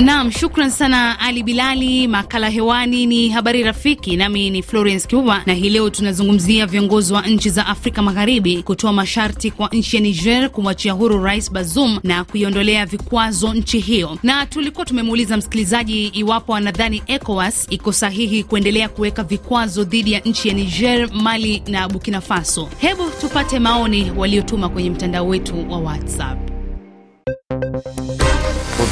Naam, shukran sana Ali Bilali. Makala hewani ni habari rafiki, nami ni Florence Kiuva, na hii leo tunazungumzia viongozi wa nchi za Afrika Magharibi kutoa masharti kwa nchi ya Niger kumwachia huru Rais Bazoum na kuiondolea vikwazo nchi hiyo, na tulikuwa tumemuuliza msikilizaji iwapo anadhani ECOWAS iko sahihi kuendelea kuweka vikwazo dhidi ya nchi ya Niger, Mali na Burkina Faso. Hebu tupate maoni waliotuma kwenye mtandao wetu wa WhatsApp.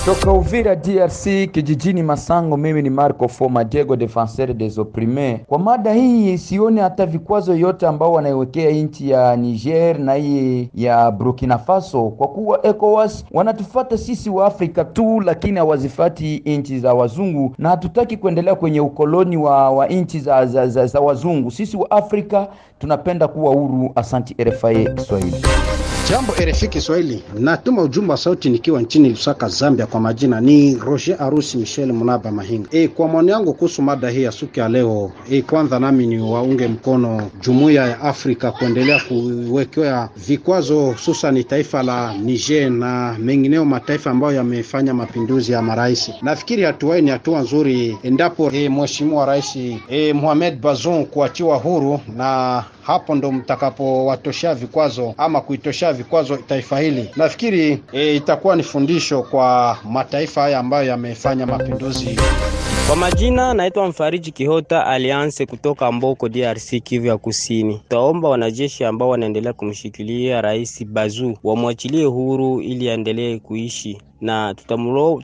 Kutoka Uvira DRC kijijini Masango, mimi ni Marco Foma Diego Defenseur des Opprimes. Kwa mada hii sioni hata vikwazo yote ambao wanaiwekea nchi ya Niger na hii ya Burkina Faso, kwa kuwa ECOWAS wanatufata sisi wa Afrika tu, lakini hawazifati nchi za wazungu, na hatutaki kuendelea kwenye ukoloni wa, wa nchi za, za, za, za wazungu. Sisi wa Afrika tunapenda kuwa huru. Asanti RFI Kiswahili. Jambo RFI Kiswahili, natuma ujumbe wa sauti nikiwa nchini Lusaka, Zambia. Kwa majina ni Roger Arusi Michel Munaba Mahinga. E, kwa maoni yangu kuhusu mada hii ya siku ya leo e, kwanza nami ni waunge mkono jumuiya ya Afrika kuendelea kuwekewa vikwazo, hususan taifa la Niger na mengineo mataifa ambayo yamefanya mapinduzi ya marais. Nafikiri hatua hii ni hatua nzuri endapo e, mheshimiwa rais e, Mohamed Bazoum kuachiwa huru na hapo ndo mtakapowatoshea vikwazo ama kuitoshea vikwazo taifa hili. Nafikiri e, itakuwa ni fundisho kwa mataifa haya ambayo yamefanya mapinduzi. Kwa majina naitwa Mfariji Kihota Alliance kutoka Mboko, DRC, Kivu ya Kusini. Tutaomba wanajeshi ambao wanaendelea kumshikilia Rais Bazu wamwachilie huru ili aendelee kuishi na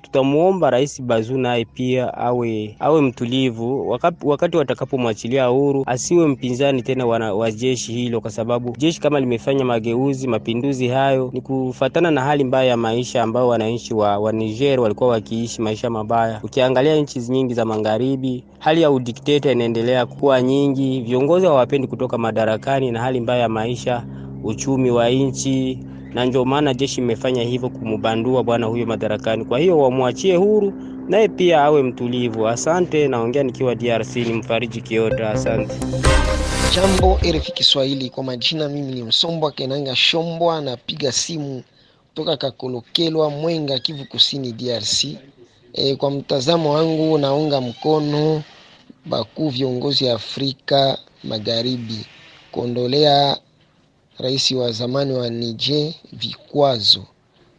tutamwomba Rais Bazoum naye pia awe awe mtulivu wakati, wakati watakapomwachilia huru, asiwe mpinzani tena wana, wa jeshi hilo, kwa sababu jeshi kama limefanya mageuzi, mapinduzi hayo ni kufatana na hali mbaya ya maisha ambayo wananchi wa, wa Niger walikuwa wakiishi maisha mabaya. Ukiangalia nchi nyingi za magharibi, hali ya udikteta inaendelea kuwa nyingi, viongozi hawapendi kutoka madarakani, na hali mbaya ya maisha, uchumi wa nchi na ndio maana jeshi imefanya hivyo kumubandua bwana huyo madarakani. Kwa hiyo wamwachie huru, naye pia awe mtulivu. Asante, naongea nikiwa DRC, ni Mfariji Kiota. Asante. Jambo RFI Kiswahili, kwa majina mimi ni Msombwa Kenanga Shombwa, napiga simu kutoka Kakolokelwa, Mwenga, Kivu Kusini, DRC. E, kwa mtazamo wangu naunga mkono bakuu viongozi ya Afrika Magharibi kuondolea rais wa zamani wa Niger vikwazo.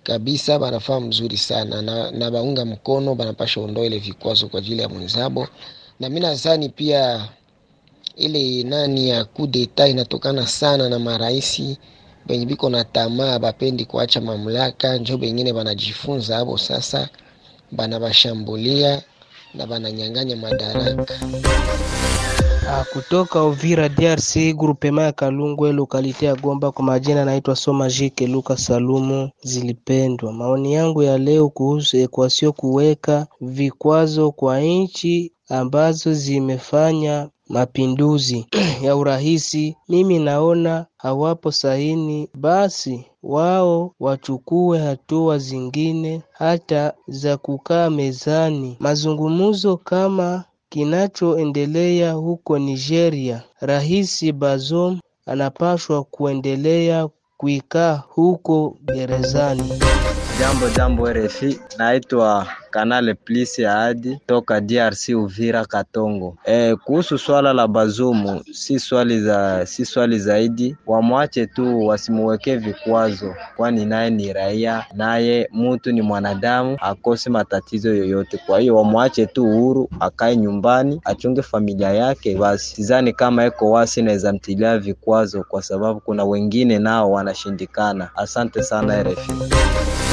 Kabisa, banafaa mzuri sana. Na, na baunga mkono banapasha ondoa ile vikwazo kwa ajili ya mwenzabo, na mimi nadhani pia ile nani ya kudeta inatokana sana na maraisi benye biko na tamaa, bapendi kuacha mamlaka, njo bengine banajifunza hapo sasa, banabashambulia na bananyang'anya madaraka. Kutoka Uvira DRC, grupema ya Kalungwe, lokalite ya Gomba. Kwa majina naitwa Soma Jike Luka Salumu Zilipendwa. Maoni yangu ya leo kuhusu ekwasio kuweka vikwazo kwa nchi ambazo zimefanya mapinduzi ya urahisi, mimi naona hawapo sahini. Basi wao wachukue hatua zingine hata za kukaa mezani mazungumzo kama kinachoendelea huko Nigeria. Rais Bazoum anapaswa kuendelea kuikaa huko gerezani. Jambo jambo RFI, naitwa Kanale Plisi ya toka DRC Uvira Katongo. E, kuhusu swala la Bazumu si swali za si swali zaidi, wamwache tu, wasimuwekee vikwazo, kwani naye ni raia, naye mutu ni mwanadamu, akose matatizo yoyote. Kwa hiyo wamwache tu uhuru, akae nyumbani, achunge familia yake. Basi sidhani kama ECOWAS inaweza mtilia vikwazo, kwa sababu kuna wengine nao wanashindikana. Asante sana RFI.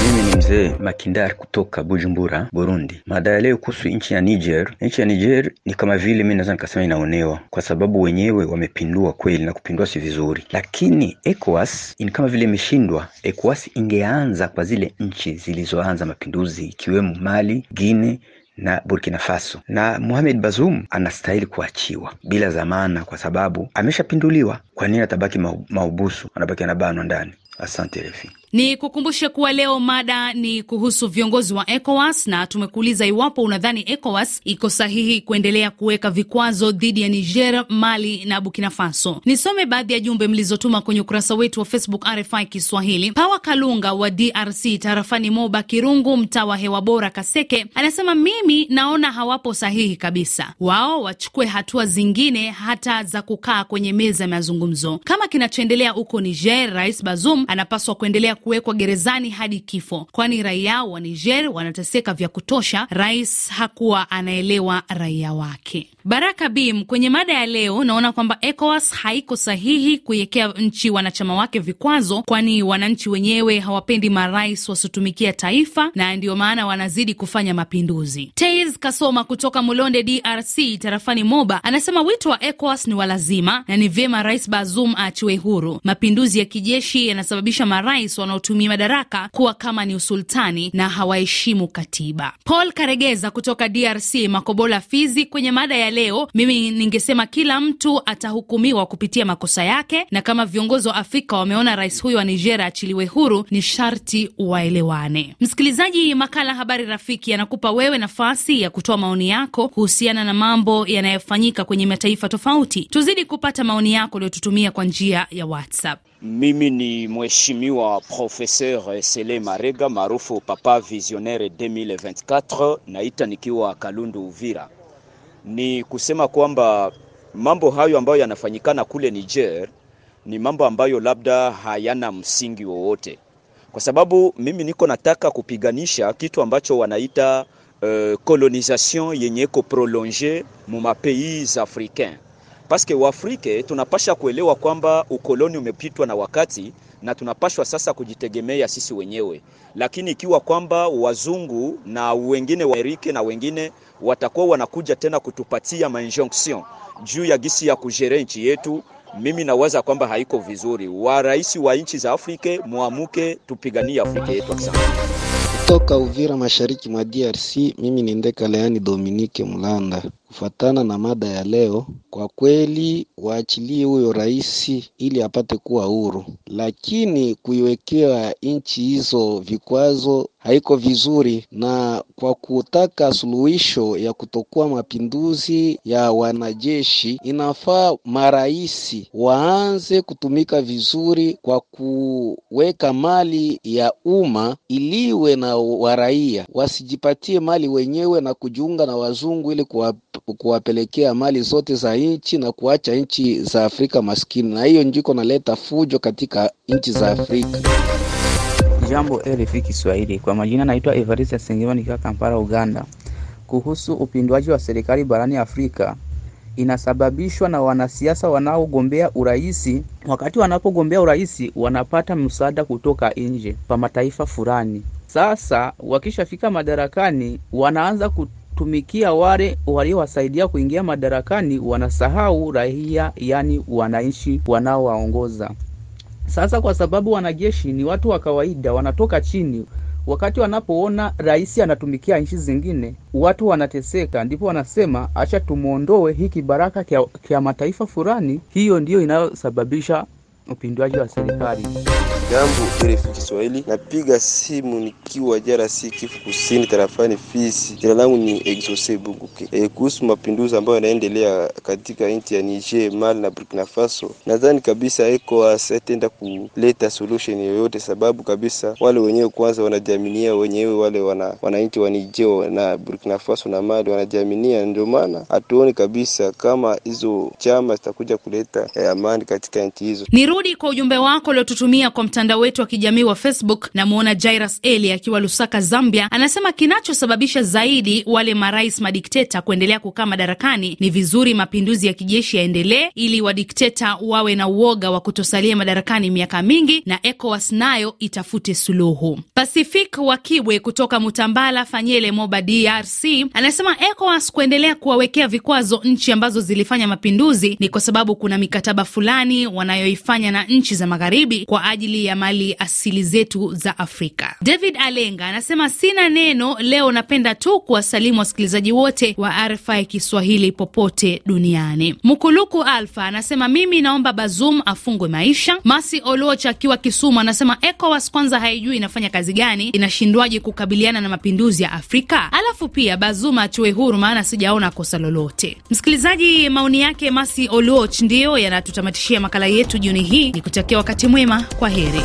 Mimi ni mzee Makindar kutoka Bujumbura, Burundi. Mada ya leo kuhusu nchi ya Niger. Nchi ya Niger ni kama vile mimi naweza nikasema inaonewa, kwa sababu wenyewe wamepindua kweli, na kupindua si vizuri, lakini ECOWAS ni kama vile imeshindwa. ECOWAS ingeanza kwa zile nchi zilizoanza mapinduzi ikiwemo Mali, Guinea na Burkina Faso, na Mohamed Bazoum anastahili kuachiwa bila dhamana, kwa sababu ameshapinduliwa. Kwa nini atabaki mahubusu, anabaki anabanwa ndani? Asante Refi. Ni kukumbushe kuwa leo mada ni kuhusu viongozi wa ECOWAS na tumekuuliza iwapo unadhani ECOWAS iko sahihi kuendelea kuweka vikwazo dhidi ya Niger, Mali na Burkina Faso. Nisome baadhi ya jumbe mlizotuma kwenye ukurasa wetu wa Facebook RFI Kiswahili. Pawa Kalunga wa DRC tarafani Moba Kirungu, mtaa wa hewa bora Kaseke, anasema mimi naona hawapo sahihi kabisa, wao wachukue hatua zingine hata za kukaa kwenye meza ya mazungumzo. Kama kinachoendelea huko Niger, Rais Bazoum anapaswa kuendelea kuwekwa gerezani hadi kifo, kwani raia wa Niger wanateseka vya kutosha. Rais hakuwa anaelewa raia wake. Baraka Bim, kwenye mada ya leo, naona kwamba ECOWAS haiko sahihi kuiwekea nchi wanachama wake vikwazo, kwani wananchi wenyewe hawapendi marais wasiotumikia taifa na ndio maana wanazidi kufanya mapinduzi. Tais Kasoma kutoka Mulonde, DRC, tarafani Moba, anasema wito wa ECOWAS ni walazima na ni vyema Rais Bazoum aachiwe huru. Mapinduzi ya kijeshi yanasababisha marais wanaotumia madaraka kuwa kama ni usultani na hawaheshimu katiba. Paul Karegeza kutoka DRC, Makobola, Fizi, kwenye mada ya leo, mimi ningesema kila mtu atahukumiwa kupitia makosa yake, na kama viongozi wa Afrika wameona rais huyo wa Niger achiliwe huru, ni sharti waelewane. Msikilizaji, makala Habari Rafiki yanakupa wewe nafasi ya kutoa maoni yako kuhusiana na mambo yanayofanyika kwenye mataifa tofauti. Tuzidi kupata maoni yako uliotutumia kwa njia ya WhatsApp. Mimi ni mheshimiwa Professeur Sele Marega maarufu Papa Visionnaire 2024 naita nikiwa Kalundu Uvira. Ni kusema kwamba mambo hayo ambayo yanafanyikana kule Niger ni mambo ambayo labda hayana msingi wowote, kwa sababu mimi niko nataka kupiganisha kitu ambacho wanaita uh, colonization yenye iko prolonge mu mapays africain paske Waafrike tunapasha kuelewa kwamba ukoloni umepitwa na wakati na tunapashwa sasa kujitegemea sisi wenyewe, lakini ikiwa kwamba wazungu na wengine wa na wengine watakuwa wanakuja tena kutupatia mainjonction juu ya gisi ya kujere nchi yetu, mimi nawaza kwamba haiko vizuri. Wa wa nchi za Afrika muamuke, tupiganie Afrika yetu. Asante. Uvira mashariki mwa DRC, mimi ni Ndeka Leani Dominike Mulanda. Kufatana na mada ya leo, kwa kweli waachilie huyo rais ili apate kuwa huru, lakini kuiwekea nchi hizo vikwazo haiko vizuri, na kwa kutaka suluhisho ya kutokuwa mapinduzi ya wanajeshi, inafaa maraisi waanze kutumika vizuri kwa kuweka mali ya umma iliwe na waraia, wasijipatie mali wenyewe na kujiunga na wazungu ili kuwa kuwapelekea mali zote za nchi na kuacha nchi za Afrika maskini, na hiyo ndiko naleta fujo katika nchi za Afrika. Jambo RFI Kiswahili, kwa majina naitwa Evarista Sengema nikiwa Kampala, Uganda. Kuhusu upinduaji wa serikali barani Afrika, inasababishwa na wanasiasa wanaogombea uraisi. Wakati wanapogombea uraisi, wanapata msaada kutoka nje kwa mataifa fulani. Sasa wakishafika madarakani, wanaanza kutumikia wale waliowasaidia kuingia madarakani, wanasahau raia, yani wananchi wanaowaongoza. Sasa kwa sababu wanajeshi ni watu wa kawaida, wanatoka chini. Wakati wanapoona rais anatumikia nchi zingine, watu wanateseka, ndipo wanasema acha tumuondoe hii kibaraka kya, kya mataifa fulani. Hiyo ndiyo inayosababisha upinduaji wa serikali. Jambo RFI Kiswahili, napiga simu nikiwa DRC Kivu Kusini, tarafani Fisi. Jina langu ni Exose Bunguke. E, kuhusu mapinduzi ambayo yanaendelea katika nchi ya Niger, Mali na Burkina Faso, nadhani kabisa ECOWAS haitaenda kuleta solution yoyote, sababu kabisa wale wenyewe kwanza wanajaminia wenyewe, wale wana wananchi wa Niger na Burkina Faso na Mali wanajaminia, ndio maana hatuoni kabisa kama hizo chama zitakuja kuleta eh, amani katika nchi hizo. Nirudi kwa ujumbe wako uliotutumia kwa mtandao wetu wa kijamii wa Facebook. Namwona Jairus Eli akiwa Lusaka, Zambia, anasema kinachosababisha zaidi wale marais madikteta kuendelea kukaa madarakani ni vizuri mapinduzi ya kijeshi yaendelee, ili wadikteta wawe na uoga wa kutosalia madarakani miaka mingi, na ECOWAS nayo itafute suluhu. Pacific Wakibwe kutoka Mutambala, Fanyele, Moba, DRC, anasema ECOWAS kuendelea kuwawekea vikwazo nchi ambazo zilifanya mapinduzi ni kwa sababu kuna mikataba fulani wanayoifanya wanafanya na nchi za magharibi kwa ajili ya mali asili zetu za Afrika. David Alenga anasema sina neno leo, napenda tu kuwasalimu wasikilizaji wote wa RFI Kiswahili popote duniani. Mukuluku Alfa anasema mimi naomba Bazum afungwe maisha. Masi Oloch akiwa Kisumu anasema ECOWAS kwanza haijui inafanya kazi gani, inashindwaje kukabiliana na mapinduzi ya Afrika? Alafu pia Bazum achiwe huru, maana sijaona kosa lolote. Msikilizaji, maoni yake Masi Oloch ndiyo yanatutamatishia makala yetu jioni hii. Ni kutakia wakati mwema, kwa heri.